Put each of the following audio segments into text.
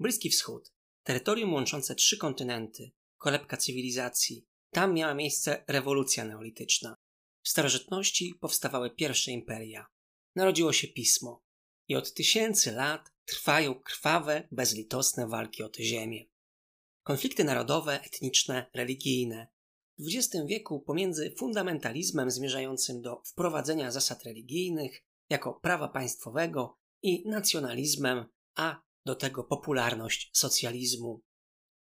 Bliski Wschód. Terytorium łączące trzy kontynenty. Kolebka cywilizacji. Tam miała miejsce rewolucja neolityczna. W starożytności powstawały pierwsze imperia. Narodziło się pismo. I od tysięcy lat trwają krwawe, bezlitosne walki o tę ziemię. Konflikty narodowe, etniczne, religijne. W XX wieku pomiędzy fundamentalizmem zmierzającym do wprowadzenia zasad religijnych jako prawa państwowego i nacjonalizmem, a do tego popularność socjalizmu.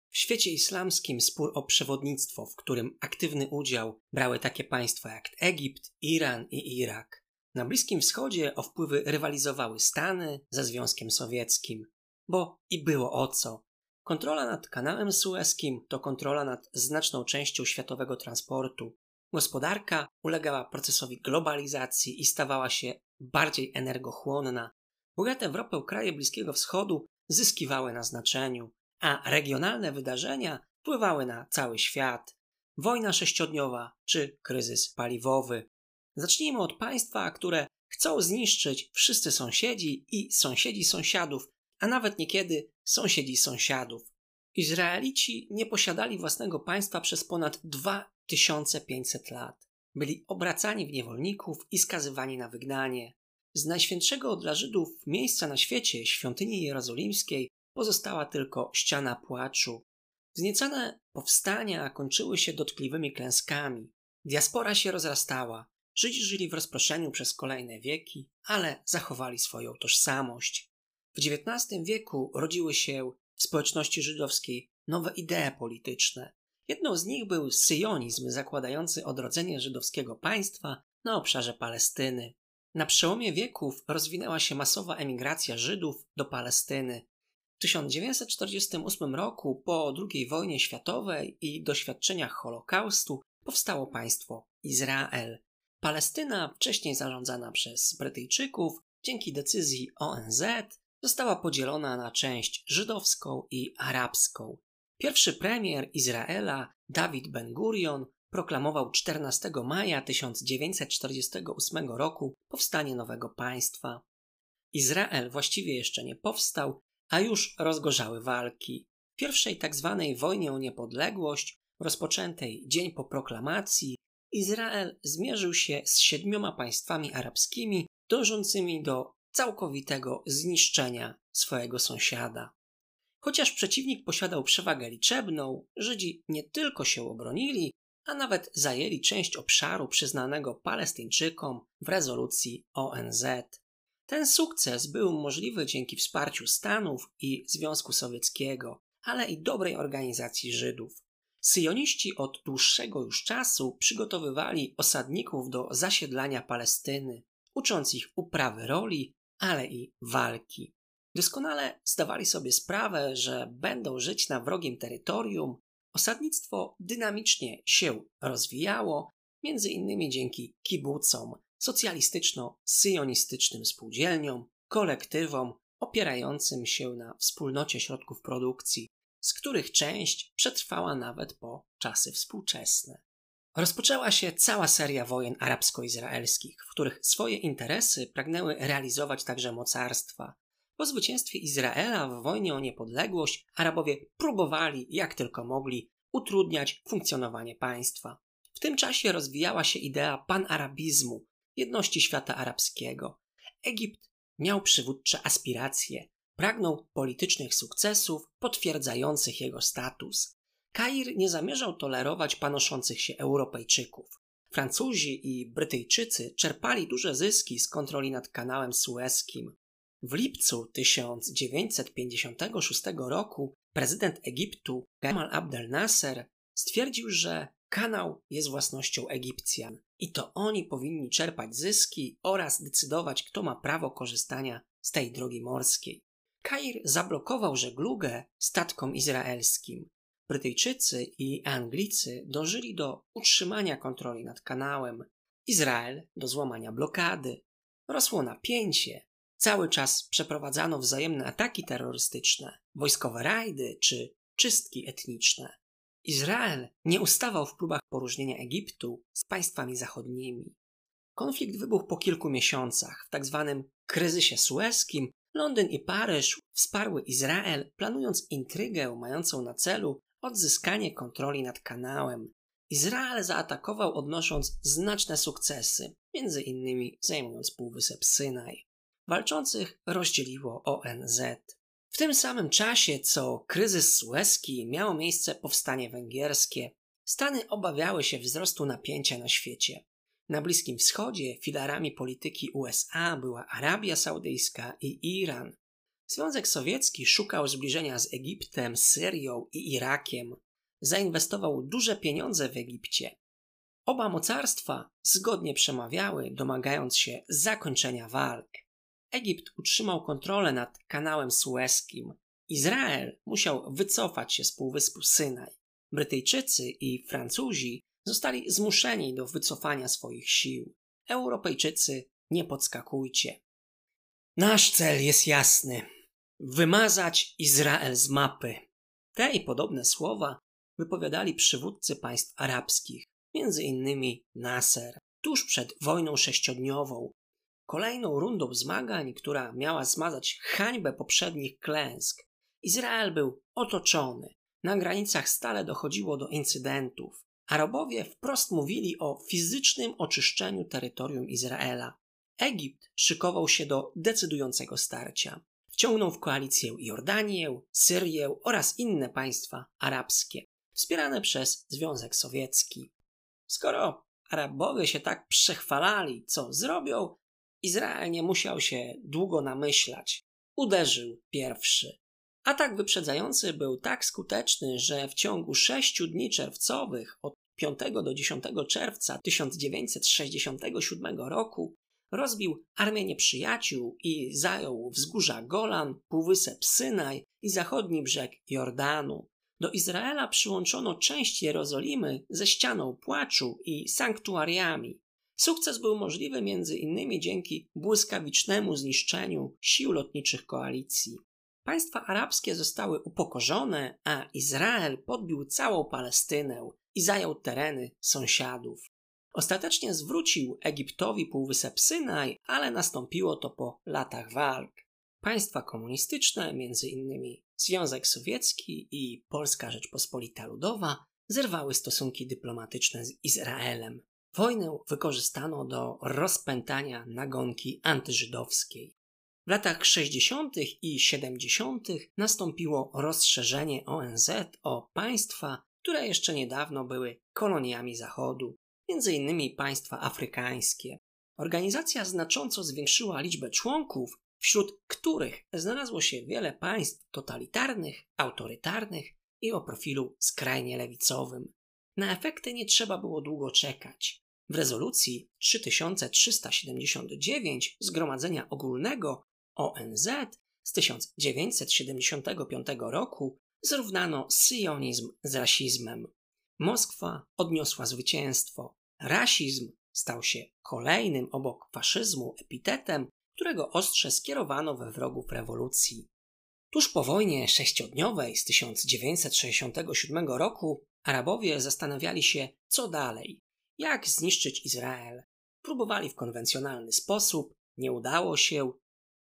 W świecie islamskim spór o przewodnictwo, w którym aktywny udział brały takie państwa jak Egipt, Iran i Irak. Na Bliskim Wschodzie o wpływy rywalizowały Stany ze Związkiem Sowieckim, bo i było o co. Kontrola nad kanałem sueskim to kontrola nad znaczną częścią światowego transportu. Gospodarka ulegała procesowi globalizacji i stawała się bardziej energochłonna. Bogate w ropę kraje Bliskiego Wschodu zyskiwały na znaczeniu, a regionalne wydarzenia wpływały na cały świat. Wojna sześciodniowa czy kryzys paliwowy. Zacznijmy od państwa, które chcą zniszczyć wszyscy sąsiedzi i sąsiedzi sąsiadów, a nawet niekiedy sąsiedzi sąsiadów. Izraelici nie posiadali własnego państwa przez ponad 2500 lat. Byli obracani w niewolników i skazywani na wygnanie. Z najświętszego dla Żydów miejsca na świecie, świątyni jerozolimskiej, pozostała tylko ściana płaczu. Wzniecane powstania kończyły się dotkliwymi klęskami. Diaspora się rozrastała. Żydzi żyli w rozproszeniu przez kolejne wieki, ale zachowali swoją tożsamość. W XIX wieku rodziły się w społeczności żydowskiej nowe idee polityczne. Jedną z nich był syjonizm zakładający odrodzenie żydowskiego państwa na obszarze Palestyny. Na przełomie wieków rozwinęła się masowa emigracja Żydów do Palestyny. W 1948 roku, po II wojnie światowej i doświadczeniach Holokaustu, powstało państwo Izrael. Palestyna, wcześniej zarządzana przez Brytyjczyków, dzięki decyzji ONZ, została podzielona na część żydowską i arabską. Pierwszy premier Izraela, Dawid Ben-Gurion, proklamował 14 maja 1948 roku powstanie nowego państwa. Izrael właściwie jeszcze nie powstał, a już rozgorzały walki. W pierwszej tzw. Tak wojnie o niepodległość, rozpoczętej dzień po proklamacji, Izrael zmierzył się z siedmioma państwami arabskimi dążącymi do całkowitego zniszczenia swojego sąsiada. Chociaż przeciwnik posiadał przewagę liczebną, Żydzi nie tylko się obronili, a nawet zajęli część obszaru przyznanego Palestyńczykom w rezolucji ONZ. Ten sukces był możliwy dzięki wsparciu Stanów i Związku Sowieckiego, ale i dobrej organizacji Żydów. Syjoniści od dłuższego już czasu przygotowywali osadników do zasiedlania Palestyny, ucząc ich uprawy roli, ale i walki. Doskonale zdawali sobie sprawę, że będą żyć na wrogim terytorium. Osadnictwo dynamicznie się rozwijało, między innymi dzięki kibucom, socjalistyczno-syjonistycznym spółdzielniom, kolektywom opierającym się na wspólnocie środków produkcji, z których część przetrwała nawet po czasy współczesne. Rozpoczęła się cała seria wojen arabsko-izraelskich, w których swoje interesy pragnęły realizować także mocarstwa. Po zwycięstwie Izraela w wojnie o niepodległość Arabowie próbowali, jak tylko mogli, utrudniać funkcjonowanie państwa. W tym czasie rozwijała się idea panarabizmu, jedności świata arabskiego. Egipt miał przywódcze aspiracje, pragnął politycznych sukcesów potwierdzających jego status. Kair nie zamierzał tolerować panoszących się Europejczyków. Francuzi i Brytyjczycy czerpali duże zyski z kontroli nad kanałem sueskim. W lipcu 1956 roku prezydent Egiptu Gamal Abdel Nasser stwierdził, że kanał jest własnością Egipcjan i to oni powinni czerpać zyski oraz decydować, kto ma prawo korzystania z tej drogi morskiej. Kair zablokował żeglugę statkom izraelskim. Brytyjczycy i Anglicy dążyli do utrzymania kontroli nad kanałem, Izrael do złamania blokady. Rosło napięcie. Cały czas przeprowadzano wzajemne ataki terrorystyczne, wojskowe rajdy czy czystki etniczne. Izrael nie ustawał w próbach poróżnienia Egiptu z państwami zachodnimi. Konflikt wybuchł po kilku miesiącach w tzw. Tak kryzysie sueskim, Londyn i Paryż wsparły Izrael, planując intrygę mającą na celu odzyskanie kontroli nad kanałem. Izrael zaatakował odnosząc znaczne sukcesy, między innymi zajmując Półwysep Synaj. Walczących rozdzieliło ONZ. W tym samym czasie, co kryzys sueski, miało miejsce powstanie węgierskie. Stany obawiały się wzrostu napięcia na świecie. Na Bliskim Wschodzie filarami polityki USA była Arabia Saudyjska i Iran. Związek Sowiecki szukał zbliżenia z Egiptem, Syrią i Irakiem. Zainwestował duże pieniądze w Egipcie. Oba mocarstwa zgodnie przemawiały, domagając się zakończenia walk. Egipt utrzymał kontrolę nad kanałem sueskim. Izrael musiał wycofać się z półwyspu Synaj. Brytyjczycy i Francuzi zostali zmuszeni do wycofania swoich sił. Europejczycy, nie podskakujcie. Nasz cel jest jasny: wymazać Izrael z mapy. Te i podobne słowa wypowiadali przywódcy państw arabskich, między innymi Nasser, tuż przed wojną sześciodniową, kolejną rundą zmagań, która miała zmazać hańbę poprzednich klęsk. Izrael był otoczony. Na granicach stale dochodziło do incydentów. Arabowie wprost mówili o fizycznym oczyszczeniu terytorium Izraela. Egipt szykował się do decydującego starcia. Wciągnął w koalicję Jordanię, Syrię oraz inne państwa arabskie, wspierane przez Związek Sowiecki. Skoro Arabowie się tak przechwalali, co zrobią, Izrael nie musiał się długo namyślać. Uderzył pierwszy. Atak wyprzedzający był tak skuteczny, że w ciągu sześciu dni czerwcowych, od 5 do 10 czerwca 1967 roku, rozbił armię nieprzyjaciół i zajął wzgórza Golan, półwysep Synaj i zachodni brzeg Jordanu. Do Izraela przyłączono część Jerozolimy ze ścianą płaczu i sanktuariami. Sukces był możliwy innymi dzięki błyskawicznemu zniszczeniu sił lotniczych koalicji. Państwa arabskie zostały upokorzone, a Izrael podbił całą Palestynę i zajął tereny sąsiadów. Ostatecznie zwrócił Egiptowi półwysep Synaj, ale nastąpiło to po latach walk. Państwa komunistyczne, m.in. Związek Sowiecki i Polska Rzeczpospolita Ludowa, zerwały stosunki dyplomatyczne z Izraelem. Wojnę wykorzystano do rozpętania nagonki antyżydowskiej. W latach 60. i 70. nastąpiło rozszerzenie ONZ o państwa, które jeszcze niedawno były koloniami Zachodu, m.in. państwa afrykańskie. Organizacja znacząco zwiększyła liczbę członków, wśród których znalazło się wiele państw totalitarnych, autorytarnych i o profilu skrajnie lewicowym. Na efekty nie trzeba było długo czekać. W rezolucji 3379 Zgromadzenia Ogólnego ONZ z 1975 roku zrównano syjonizm z rasizmem. Moskwa odniosła zwycięstwo. Rasizm stał się kolejnym obok faszyzmu epitetem, którego ostrze skierowano we wrogów rewolucji. Tuż po wojnie sześciodniowej z 1967 roku Arabowie zastanawiali się, co dalej, jak zniszczyć Izrael. Próbowali w konwencjonalny sposób, nie udało się,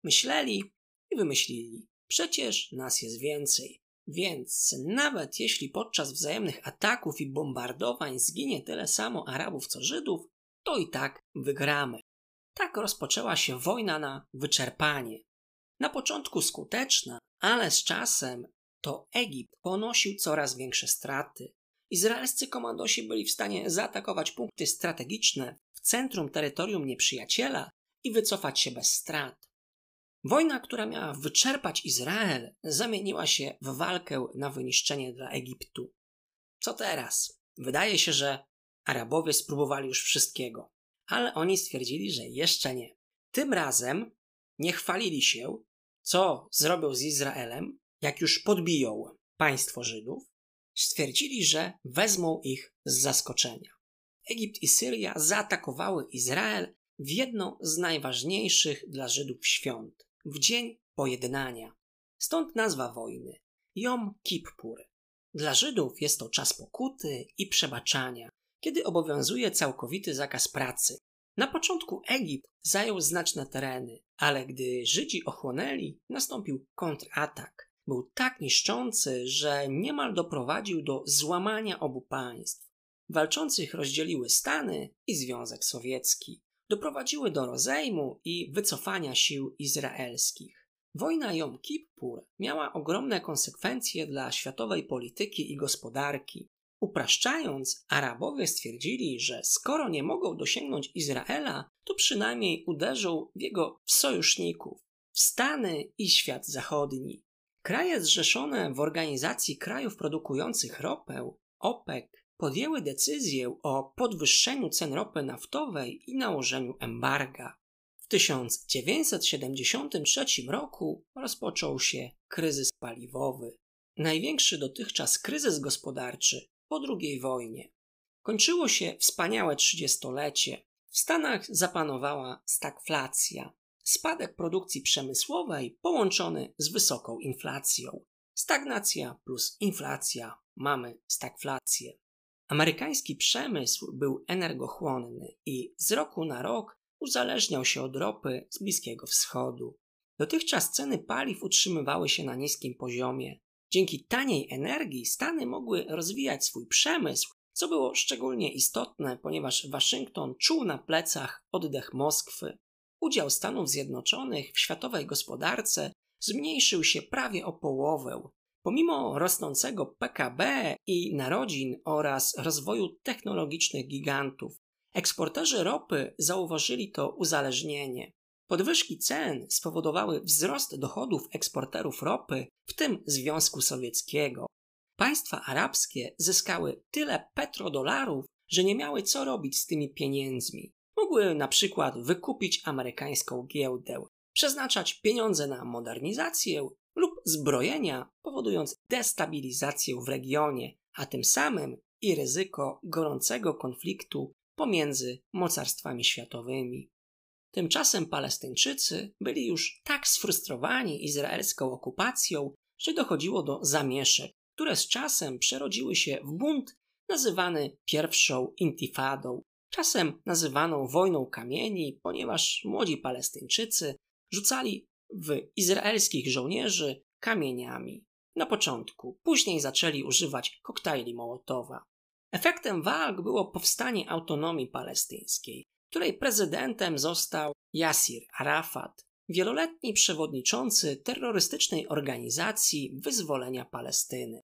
myśleli i wymyślili. Przecież nas jest więcej. Więc nawet jeśli podczas wzajemnych ataków i bombardowań zginie tyle samo Arabów co Żydów, to i tak wygramy. Tak rozpoczęła się wojna na wyczerpanie. Na początku skuteczna, ale z czasem to Egipt ponosił coraz większe straty. Izraelscy komandosi byli w stanie zaatakować punkty strategiczne w centrum terytorium nieprzyjaciela i wycofać się bez strat. Wojna, która miała wyczerpać Izrael, zamieniła się w walkę na wyniszczenie dla Egiptu. Co teraz? Wydaje się, że Arabowie spróbowali już wszystkiego, ale oni stwierdzili, że jeszcze nie. Tym razem nie chwalili się, co zrobią z Izraelem, jak już podbiją państwo Żydów, stwierdzili, że wezmą ich z zaskoczenia. Egipt i Syria zaatakowały Izrael w jedno z najważniejszych dla Żydów świąt w dzień pojednania. Stąd nazwa wojny Jom Kippur. Dla Żydów jest to czas pokuty i przebaczania, kiedy obowiązuje całkowity zakaz pracy. Na początku Egipt zajął znaczne tereny, ale gdy Żydzi ochłonęli, nastąpił kontratak. Był tak niszczący, że niemal doprowadził do złamania obu państw. Walczących rozdzieliły Stany i Związek Sowiecki. Doprowadziły do rozejmu i wycofania sił izraelskich. Wojna Jom Kippur miała ogromne konsekwencje dla światowej polityki i gospodarki. Upraszczając, Arabowie stwierdzili, że skoro nie mogą dosięgnąć Izraela, to przynajmniej uderzą w jego sojuszników, w Stany i świat zachodni. Kraje zrzeszone w Organizacji Krajów Produkujących Ropę, OPEC, podjęły decyzję o podwyższeniu cen ropy naftowej i nałożeniu embarga. W 1973 roku rozpoczął się kryzys paliwowy. Największy dotychczas kryzys gospodarczy po II wojnie. Kończyło się wspaniałe trzydziestolecie. W Stanach zapanowała stagflacja, spadek produkcji przemysłowej połączony z wysoką inflacją. Stagnacja plus inflacja mamy stagflację. Amerykański przemysł był energochłonny i z roku na rok uzależniał się od ropy z Bliskiego Wschodu. Dotychczas ceny paliw utrzymywały się na niskim poziomie. Dzięki taniej energii Stany mogły rozwijać swój przemysł, co było szczególnie istotne, ponieważ Waszyngton czuł na plecach oddech Moskwy. Udział Stanów Zjednoczonych w światowej gospodarce zmniejszył się prawie o połowę. Pomimo rosnącego PKB i narodzin oraz rozwoju technologicznych gigantów, eksporterzy ropy zauważyli to uzależnienie. Podwyżki cen spowodowały wzrost dochodów eksporterów ropy, w tym Związku Sowieckiego. Państwa arabskie zyskały tyle petrodolarów, że nie miały co robić z tymi pieniędzmi. Mogły na przykład wykupić amerykańską giełdę, przeznaczać pieniądze na modernizację lub zbrojenia, powodując destabilizację w regionie, a tym samym i ryzyko gorącego konfliktu pomiędzy mocarstwami światowymi. Tymczasem Palestyńczycy byli już tak sfrustrowani izraelską okupacją, że dochodziło do zamieszek, które z czasem przerodziły się w bunt nazywany pierwszą intifadą, czasem nazywaną wojną kamieni, ponieważ młodzi Palestyńczycy rzucali w izraelskich żołnierzy kamieniami. Na początku, później zaczęli używać koktajli Mołotowa. Efektem walk było powstanie autonomii palestyńskiej, której prezydentem został Yasir Arafat, wieloletni przewodniczący terrorystycznej organizacji wyzwolenia Palestyny.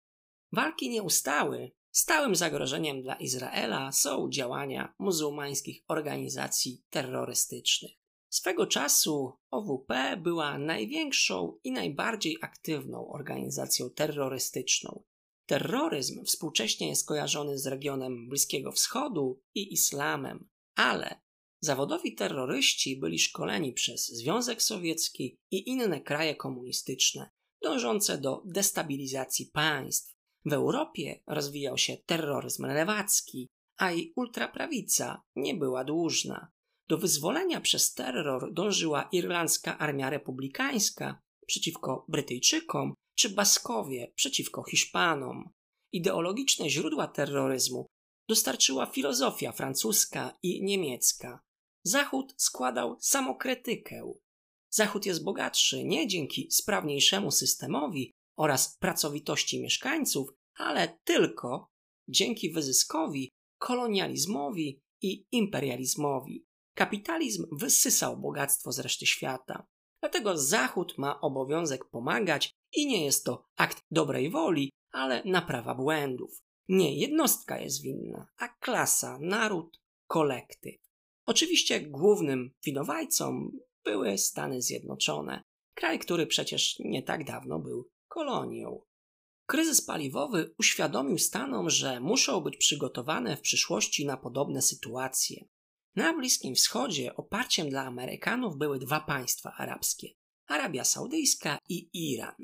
Walki nie ustały. Stałym zagrożeniem dla Izraela są działania muzułmańskich organizacji terrorystycznych. Swego czasu OWP była największą i najbardziej aktywną organizacją terrorystyczną. Terroryzm współcześnie jest kojarzony z regionem Bliskiego Wschodu i islamem, ale Zawodowi terroryści byli szkoleni przez Związek Sowiecki i inne kraje komunistyczne, dążące do destabilizacji państw. W Europie rozwijał się terroryzm lewacki, a i ultraprawica nie była dłużna. Do wyzwolenia przez terror dążyła irlandzka armia republikańska przeciwko Brytyjczykom, czy Baskowie przeciwko Hiszpanom. Ideologiczne źródła terroryzmu dostarczyła filozofia francuska i niemiecka. Zachód składał samokrytykę. Zachód jest bogatszy nie dzięki sprawniejszemu systemowi oraz pracowitości mieszkańców, ale tylko dzięki wyzyskowi, kolonializmowi i imperializmowi. Kapitalizm wysysał bogactwo z reszty świata. Dlatego Zachód ma obowiązek pomagać i nie jest to akt dobrej woli, ale naprawa błędów. Nie jednostka jest winna, a klasa, naród, kolektyw. Oczywiście głównym winowajcą były Stany Zjednoczone, kraj, który przecież nie tak dawno był kolonią. Kryzys paliwowy uświadomił Stanom, że muszą być przygotowane w przyszłości na podobne sytuacje. Na Bliskim Wschodzie oparciem dla Amerykanów były dwa państwa arabskie Arabia Saudyjska i Iran.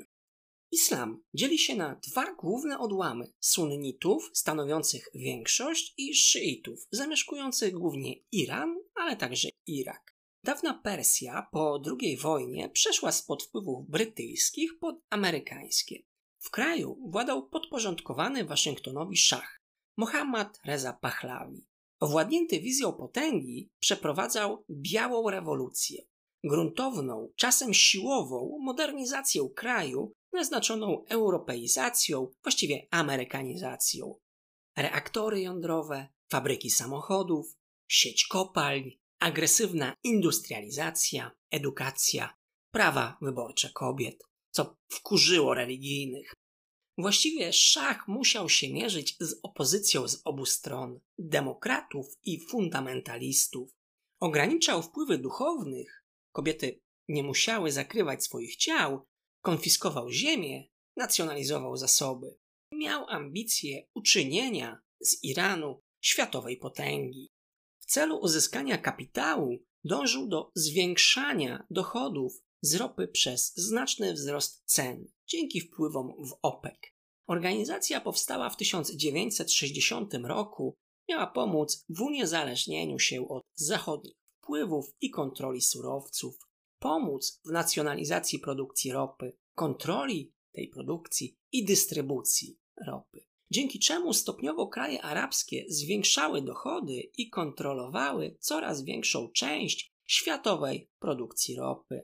Islam dzieli się na dwa główne odłamy sunnitów stanowiących większość i szyitów zamieszkujących głównie Iran, ale także Irak. Dawna Persja po II wojnie przeszła spod wpływów brytyjskich pod amerykańskie. W kraju władał podporządkowany Waszyngtonowi szach Mohammad Reza Pahlavi. Owładnięty wizją potęgi przeprowadzał białą rewolucję, gruntowną, czasem siłową modernizację kraju naznaczoną europeizacją, właściwie amerykanizacją. Reaktory jądrowe, fabryki samochodów, sieć kopalń, agresywna industrializacja, edukacja, prawa wyborcze kobiet, co wkurzyło religijnych. Właściwie szach musiał się mierzyć z opozycją z obu stron demokratów i fundamentalistów. Ograniczał wpływy duchownych, kobiety nie musiały zakrywać swoich ciał, konfiskował ziemię, nacjonalizował zasoby. Miał ambicje uczynienia z Iranu światowej potęgi. Celu uzyskania kapitału dążył do zwiększania dochodów z ropy przez znaczny wzrost cen dzięki wpływom w OPEC. Organizacja powstała w 1960 roku, miała pomóc w uniezależnieniu się od zachodnich wpływów i kontroli surowców, pomóc w nacjonalizacji produkcji ropy, kontroli tej produkcji i dystrybucji ropy. Dzięki czemu stopniowo kraje arabskie zwiększały dochody i kontrolowały coraz większą część światowej produkcji ropy.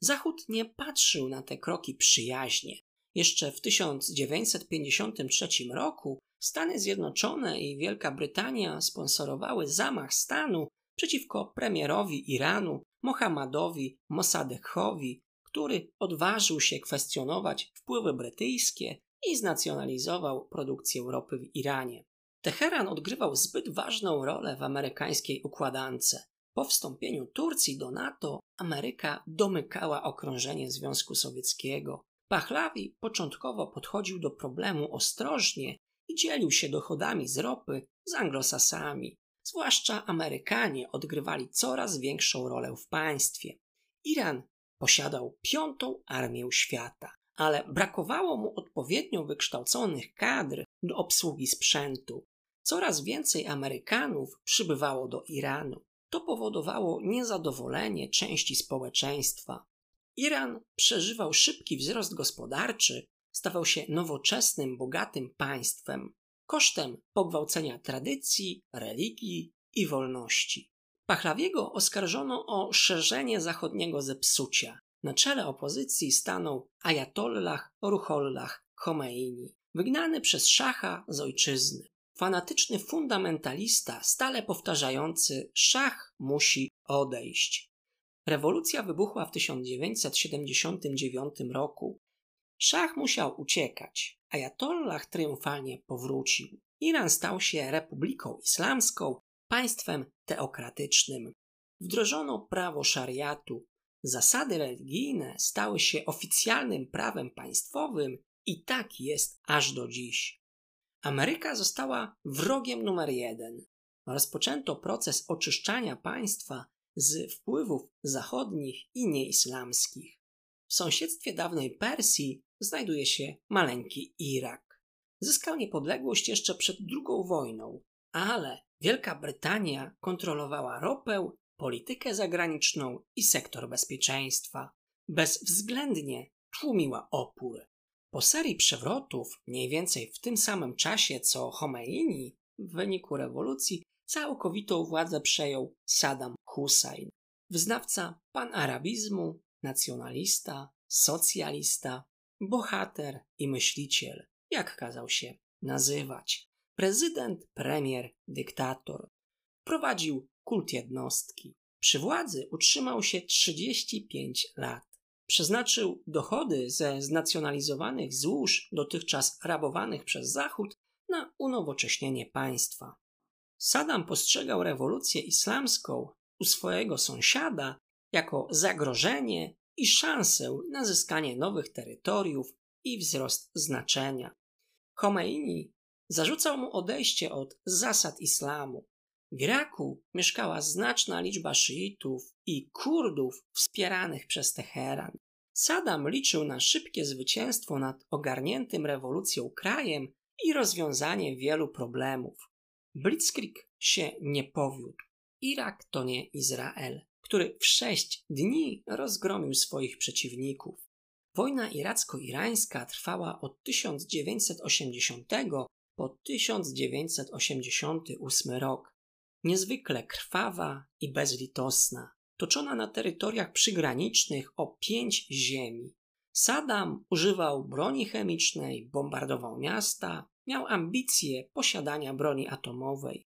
Zachód nie patrzył na te kroki przyjaźnie. Jeszcze w 1953 roku Stany Zjednoczone i Wielka Brytania sponsorowały zamach stanu przeciwko premierowi Iranu Mohammadowi Mossadekowi, który odważył się kwestionować wpływy brytyjskie i znacjonalizował produkcję ropy w Iranie. Teheran odgrywał zbyt ważną rolę w amerykańskiej układance. Po wstąpieniu Turcji do NATO Ameryka domykała okrążenie Związku Sowieckiego. Pahlavi początkowo podchodził do problemu ostrożnie i dzielił się dochodami z ropy z anglosasami. Zwłaszcza Amerykanie odgrywali coraz większą rolę w państwie. Iran posiadał piątą armię świata, ale brakowało mu odpowiednio wykształconych kadr do obsługi sprzętu. Coraz więcej Amerykanów przybywało do Iranu. To powodowało niezadowolenie części społeczeństwa. Iran przeżywał szybki wzrost gospodarczy, stawał się nowoczesnym, bogatym państwem kosztem pogwałcenia tradycji, religii i wolności. Pachlawiego oskarżono o szerzenie zachodniego zepsucia. Na czele opozycji stanął Ayatollah Ruhollah Khomeini, wygnany przez szacha z ojczyzny. Fanatyczny fundamentalista, stale powtarzający: Szach musi odejść. Rewolucja wybuchła w 1979 roku. Szach musiał uciekać. Ayatollah triumfalnie powrócił. Iran stał się republiką islamską, państwem teokratycznym. Wdrożono prawo szariatu. Zasady religijne stały się oficjalnym prawem państwowym i tak jest aż do dziś. Ameryka została wrogiem numer jeden. Rozpoczęto proces oczyszczania państwa z wpływów zachodnich i nieislamskich. W sąsiedztwie dawnej Persji znajduje się maleńki Irak. Zyskał niepodległość jeszcze przed II wojną, ale Wielka Brytania kontrolowała ropę, politykę zagraniczną i sektor bezpieczeństwa. Bezwzględnie tłumiła opór. Po serii przewrotów, mniej więcej w tym samym czasie co Khomeini, w wyniku rewolucji całkowitą władzę przejął Saddam Hussein, wyznawca panarabizmu, nacjonalista, socjalista, bohater i myśliciel, jak kazał się nazywać. Prezydent, premier, dyktator. Prowadził kult jednostki. Przy władzy utrzymał się 35 lat. Przeznaczył dochody ze znacjonalizowanych złóż dotychczas rabowanych przez Zachód na unowocześnienie państwa. Saddam postrzegał rewolucję islamską u swojego sąsiada jako zagrożenie i szansę na zyskanie nowych terytoriów i wzrost znaczenia. Khomeini zarzucał mu odejście od zasad islamu. W Iraku mieszkała znaczna liczba szyitów i Kurdów wspieranych przez Teheran. Saddam liczył na szybkie zwycięstwo nad ogarniętym rewolucją krajem i rozwiązanie wielu problemów. Blitzkrieg się nie powiódł. Irak to nie Izrael który w sześć dni rozgromił swoich przeciwników. Wojna iracko-irańska trwała od 1980 po 1988 rok. Niezwykle krwawa i bezlitosna, toczona na terytoriach przygranicznych o pięć ziemi. Saddam używał broni chemicznej, bombardował miasta, miał ambicje posiadania broni atomowej.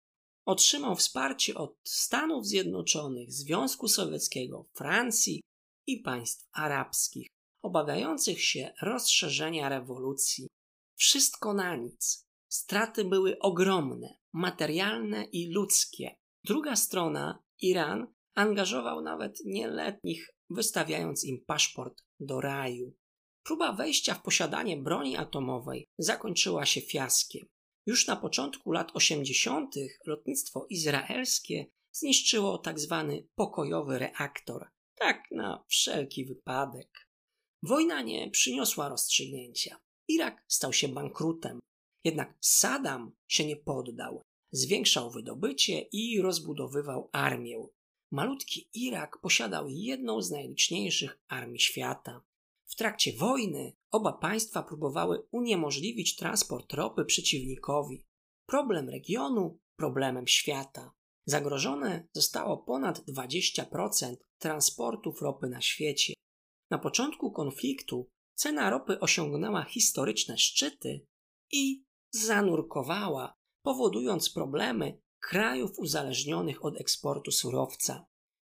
Otrzymał wsparcie od Stanów Zjednoczonych, Związku Sowieckiego, Francji i państw arabskich, obawiających się rozszerzenia rewolucji. Wszystko na nic. Straty były ogromne, materialne i ludzkie. Druga strona, Iran, angażował nawet nieletnich, wystawiając im paszport do raju. Próba wejścia w posiadanie broni atomowej zakończyła się fiaskiem. Już na początku lat 80. lotnictwo izraelskie zniszczyło tzw. Tak pokojowy reaktor, tak na wszelki wypadek. Wojna nie przyniosła rozstrzygnięcia. Irak stał się bankrutem. Jednak Saddam się nie poddał. Zwiększał wydobycie i rozbudowywał armię. Malutki Irak posiadał jedną z najliczniejszych armii świata. W trakcie wojny oba państwa próbowały uniemożliwić transport ropy przeciwnikowi. Problem regionu problemem świata. Zagrożone zostało ponad 20% transportów ropy na świecie. Na początku konfliktu cena ropy osiągnęła historyczne szczyty i zanurkowała, powodując problemy krajów uzależnionych od eksportu surowca.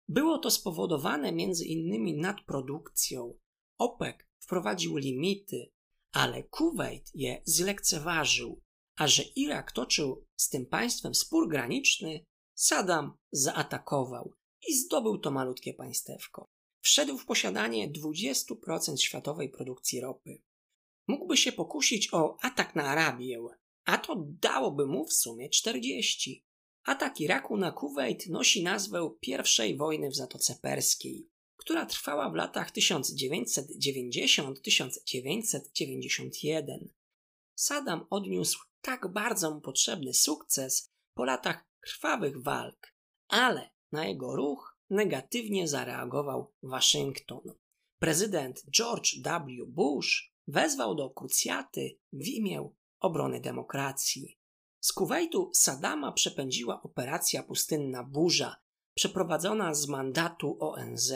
Było to spowodowane między innymi nadprodukcją. OPEC wprowadził limity, ale Kuwait je zlekceważył, a że Irak toczył z tym państwem spór graniczny, Saddam zaatakował i zdobył to malutkie państewko. Wszedł w posiadanie 20% światowej produkcji ropy. Mógłby się pokusić o atak na Arabię, a to dałoby mu w sumie 40. Atak Iraku na Kuwait nosi nazwę I wojny w Zatoce Perskiej, która trwała w latach 1990-1991. Saddam odniósł tak bardzo mu potrzebny sukces po latach krwawych walk, ale na jego ruch negatywnie zareagował Waszyngton. Prezydent George W. Bush wezwał do krucjaty w imię obrony demokracji. Z Kuwejtu Saddama przepędziła operacja pustynna Burza, przeprowadzona z mandatu ONZ.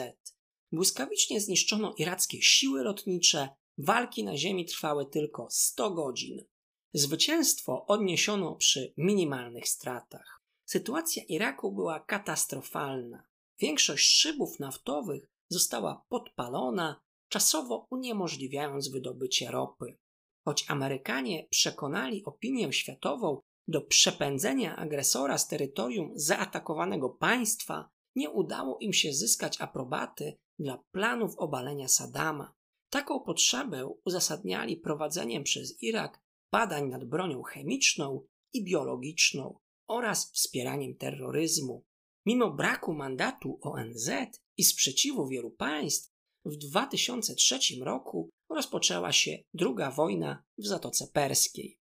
Błyskawicznie zniszczono irackie siły lotnicze, walki na ziemi trwały tylko 100 godzin. Zwycięstwo odniesiono przy minimalnych stratach. Sytuacja Iraku była katastrofalna. Większość szybów naftowych została podpalona, czasowo uniemożliwiając wydobycie ropy. Choć Amerykanie przekonali opinię światową do przepędzenia agresora z terytorium zaatakowanego państwa, nie udało im się zyskać aprobaty dla planów obalenia Saddama. Taką potrzebę uzasadniali prowadzeniem przez Irak badań nad bronią chemiczną i biologiczną oraz wspieraniem terroryzmu. Mimo braku mandatu ONZ i sprzeciwu wielu państw, w 2003 roku rozpoczęła się druga wojna w Zatoce Perskiej.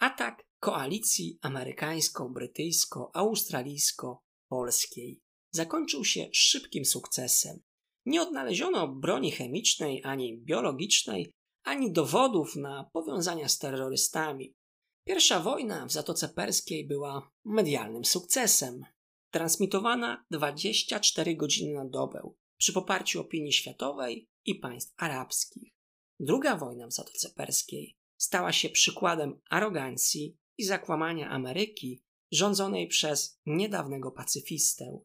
Atak koalicji amerykańsko-brytyjsko-australijsko-polskiej zakończył się szybkim sukcesem. Nie odnaleziono broni chemicznej ani biologicznej, ani dowodów na powiązania z terrorystami. Pierwsza wojna w Zatoce Perskiej była medialnym sukcesem. Transmitowana 24 godziny na dobę przy poparciu opinii światowej i państw arabskich. Druga wojna w Zatoce Perskiej stała się przykładem arogancji i zakłamania Ameryki rządzonej przez niedawnego pacyfistę.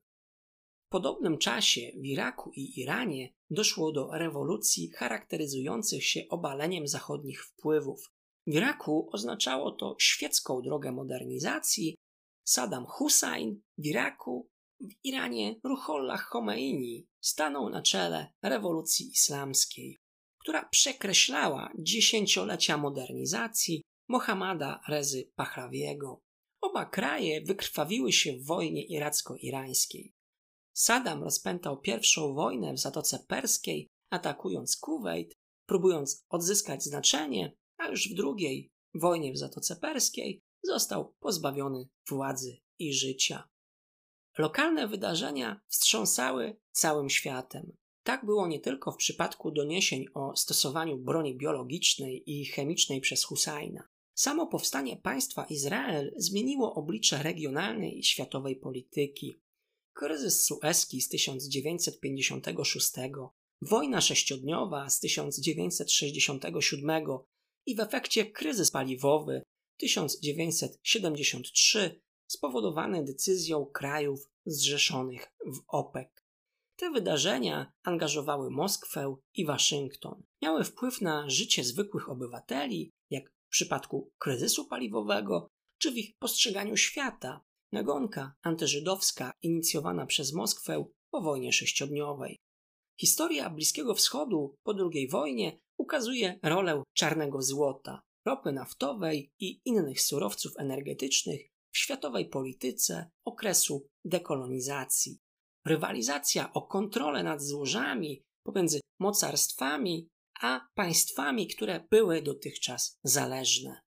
W podobnym czasie w Iraku i Iranie doszło do rewolucji charakteryzujących się obaleniem zachodnich wpływów. W Iraku oznaczało to świecką drogę modernizacji. Saddam Hussein w Iraku, w Iranie Ruhollah Khomeini stanął na czele rewolucji islamskiej, która przekreślała dziesięciolecia modernizacji Mohammada Rezy Pahlawiego. Oba kraje wykrwawiły się w wojnie iracko-irańskiej. Saddam rozpętał pierwszą wojnę w Zatoce Perskiej, atakując Kuwait, próbując odzyskać znaczenie, a już w drugiej wojnie w Zatoce Perskiej został pozbawiony władzy i życia. Lokalne wydarzenia wstrząsały całym światem. Tak było nie tylko w przypadku doniesień o stosowaniu broni biologicznej i chemicznej przez Husajna. Samo powstanie państwa Izrael zmieniło oblicze regionalnej i światowej polityki. Kryzys sueski z 1956, wojna sześciodniowa z 1967 i w efekcie kryzys paliwowy 1973 spowodowany decyzją krajów zrzeszonych w OPEC. Te wydarzenia angażowały Moskwę i Waszyngton. Miały wpływ na życie zwykłych obywateli, jak w przypadku kryzysu paliwowego, czy w ich postrzeganiu świata. Nagonka antyżydowska inicjowana przez Moskwę po wojnie sześciodniowej. Historia Bliskiego Wschodu po II wojnie ukazuje rolę czarnego złota, ropy naftowej i innych surowców energetycznych w światowej polityce okresu dekolonizacji. Rywalizacja o kontrolę nad złożami pomiędzy mocarstwami a państwami, które były dotychczas zależne.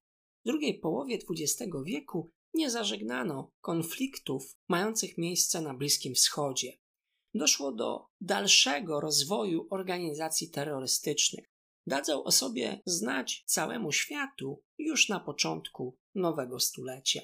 W drugiej połowie XX wieku nie zażegnano konfliktów mających miejsce na Bliskim Wschodzie. Doszło do dalszego rozwoju organizacji terrorystycznych. Dadzą o sobie znać całemu światu już na początku nowego stulecia.